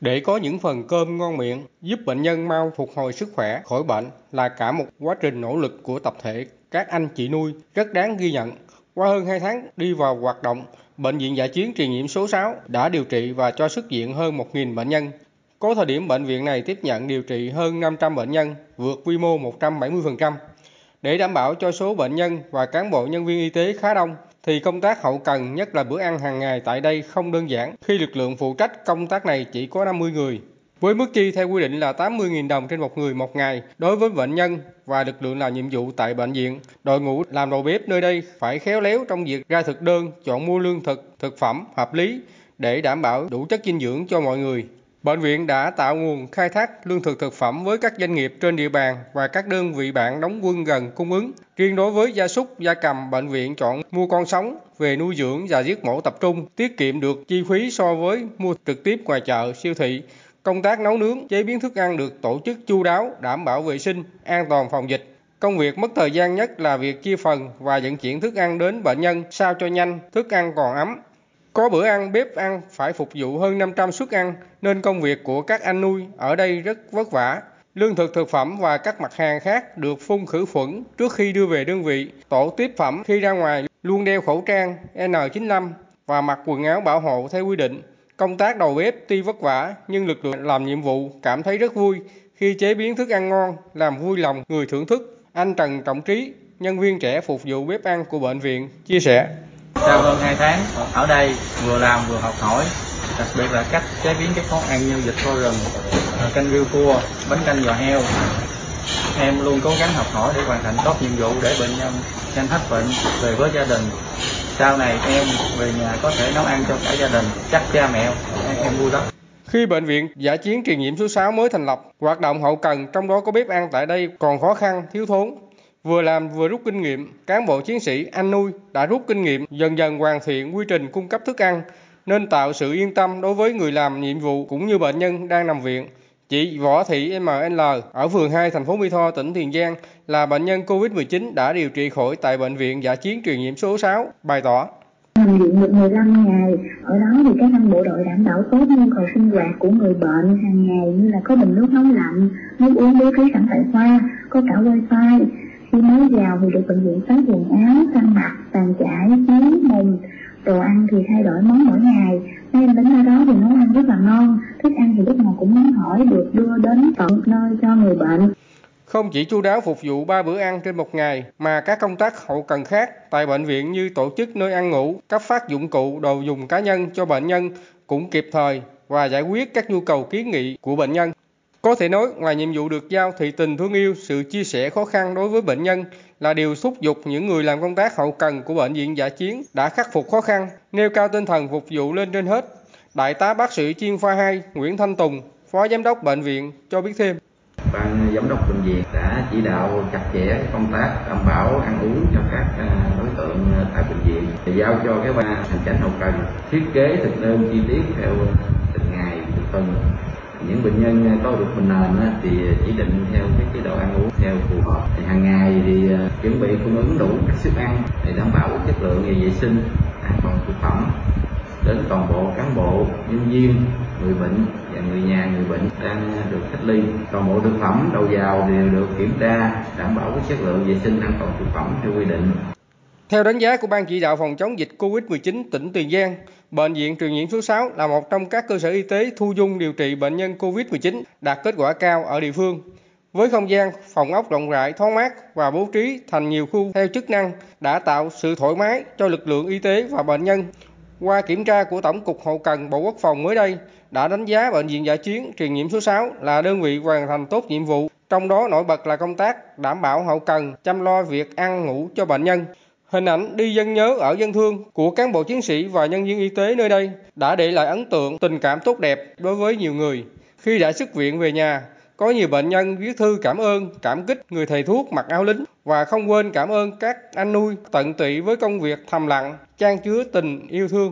Để có những phần cơm ngon miệng, giúp bệnh nhân mau phục hồi sức khỏe, khỏi bệnh là cả một quá trình nỗ lực của tập thể các anh chị nuôi rất đáng ghi nhận. Qua hơn 2 tháng đi vào hoạt động, Bệnh viện giả chiến truyền nhiễm số 6 đã điều trị và cho xuất viện hơn 1.000 bệnh nhân. Có thời điểm bệnh viện này tiếp nhận điều trị hơn 500 bệnh nhân, vượt quy mô 170%. Để đảm bảo cho số bệnh nhân và cán bộ nhân viên y tế khá đông, thì công tác hậu cần nhất là bữa ăn hàng ngày tại đây không đơn giản khi lực lượng phụ trách công tác này chỉ có 50 người. Với mức chi theo quy định là 80.000 đồng trên một người một ngày đối với bệnh nhân và lực lượng làm nhiệm vụ tại bệnh viện, đội ngũ làm đầu bếp nơi đây phải khéo léo trong việc ra thực đơn, chọn mua lương thực, thực phẩm hợp lý để đảm bảo đủ chất dinh dưỡng cho mọi người. Bệnh viện đã tạo nguồn khai thác lương thực thực phẩm với các doanh nghiệp trên địa bàn và các đơn vị bạn đóng quân gần cung ứng. Riêng đối với gia súc, gia cầm, bệnh viện chọn mua con sống về nuôi dưỡng và giết mổ tập trung, tiết kiệm được chi phí so với mua trực tiếp ngoài chợ, siêu thị. Công tác nấu nướng, chế biến thức ăn được tổ chức chu đáo, đảm bảo vệ sinh, an toàn phòng dịch. Công việc mất thời gian nhất là việc chia phần và vận chuyển thức ăn đến bệnh nhân sao cho nhanh, thức ăn còn ấm, có bữa ăn bếp ăn phải phục vụ hơn 500 suất ăn nên công việc của các anh nuôi ở đây rất vất vả. Lương thực thực phẩm và các mặt hàng khác được phun khử khuẩn trước khi đưa về đơn vị. Tổ tiếp phẩm khi ra ngoài luôn đeo khẩu trang N95 và mặc quần áo bảo hộ theo quy định. Công tác đầu bếp tuy vất vả nhưng lực lượng làm nhiệm vụ cảm thấy rất vui khi chế biến thức ăn ngon, làm vui lòng người thưởng thức. Anh Trần Trọng Trí, nhân viên trẻ phục vụ bếp ăn của bệnh viện, chia sẻ. Sau hơn 2 tháng ở đây vừa làm vừa học hỏi, đặc biệt là cách chế biến các món ăn như vịt kho rừng, canh riêu cua, bánh canh giò heo. Em luôn cố gắng học hỏi để hoàn thành tốt nhiệm vụ để bệnh nhân nhanh hết bệnh về với gia đình. Sau này em về nhà có thể nấu ăn cho cả gia đình, chắc cha mẹ em vui lắm. Khi bệnh viện giả chiến truyền nhiễm số 6 mới thành lập, hoạt động hậu cần trong đó có bếp ăn tại đây còn khó khăn, thiếu thốn. Vừa làm vừa rút kinh nghiệm, cán bộ chiến sĩ anh nuôi đã rút kinh nghiệm dần dần hoàn thiện quy trình cung cấp thức ăn, nên tạo sự yên tâm đối với người làm nhiệm vụ cũng như bệnh nhân đang nằm viện. Chị Võ Thị ML ở phường 2 thành phố Mỹ Tho, tỉnh Tiền Giang là bệnh nhân COVID-19 đã điều trị khỏi tại bệnh viện giả chiến truyền nhiễm số 6, bày tỏ. Nằm viện được 15 ngày, ở đó thì các anh bộ đội đảm bảo tốt nhu cầu sinh hoạt của người bệnh hàng ngày như là có bình nước nóng lạnh, nước uống bố trí sẵn tại khoa, có cả wifi, khi mới vào thì được bệnh viện phát quần áo khăn mặt tàn chải chiếu mùng. Đồ ăn thì thay đổi món mỗi ngày. Mấy em đến nơi đó thì nấu ăn rất là ngon. Thức ăn thì lúc nào cũng nóng hỏi được đưa đến tận nơi cho người bệnh. Không chỉ chu đáo phục vụ ba bữa ăn trên một ngày mà các công tác hậu cần khác tại bệnh viện như tổ chức nơi ăn ngủ, cấp phát dụng cụ, đồ dùng cá nhân cho bệnh nhân cũng kịp thời và giải quyết các nhu cầu kiến nghị của bệnh nhân. Có thể nói, ngoài nhiệm vụ được giao thì tình thương yêu, sự chia sẻ khó khăn đối với bệnh nhân là điều thúc giục những người làm công tác hậu cần của bệnh viện giả chiến đã khắc phục khó khăn, nêu cao tinh thần phục vụ lên trên hết. Đại tá bác sĩ chuyên khoa 2 Nguyễn Thanh Tùng, Phó Giám đốc bệnh viện cho biết thêm. Ban giám đốc bệnh viện đã chỉ đạo chặt chẽ công tác đảm bảo ăn uống cho các à, đối tượng tại bệnh viện, giao cho cái ban hành chánh hậu cần thiết kế thực đơn chi tiết theo từng ngày, từng tuần những bệnh nhân có được bệnh nền thì chỉ định theo cái chế độ ăn uống theo phù hợp. Thì hàng ngày thì à, chuẩn bị cung ứng đủ các suất ăn để đảm bảo chất lượng về vệ sinh an toàn thực phẩm đến toàn bộ cán bộ nhân viên người bệnh và người nhà người bệnh đang được cách ly. Toàn bộ thực phẩm đầu vào đều được kiểm tra đảm bảo cái chất lượng vệ sinh an toàn thực phẩm theo quy định. Theo đánh giá của Ban chỉ đạo phòng chống dịch COVID-19 tỉnh Tiền Giang, Bệnh viện truyền nhiễm số 6 là một trong các cơ sở y tế thu dung điều trị bệnh nhân COVID-19 đạt kết quả cao ở địa phương. Với không gian, phòng ốc rộng rãi, thoáng mát và bố trí thành nhiều khu theo chức năng đã tạo sự thoải mái cho lực lượng y tế và bệnh nhân. Qua kiểm tra của Tổng cục Hậu cần Bộ Quốc phòng mới đây đã đánh giá bệnh viện giả chiến truyền nhiễm số 6 là đơn vị hoàn thành tốt nhiệm vụ, trong đó nổi bật là công tác đảm bảo hậu cần, chăm lo việc ăn ngủ cho bệnh nhân. Hình ảnh đi dân nhớ ở dân thương của cán bộ chiến sĩ và nhân viên y tế nơi đây đã để lại ấn tượng tình cảm tốt đẹp đối với nhiều người. Khi đã xuất viện về nhà, có nhiều bệnh nhân viết thư cảm ơn, cảm kích người thầy thuốc mặc áo lính và không quên cảm ơn các anh nuôi tận tụy với công việc thầm lặng, trang chứa tình yêu thương.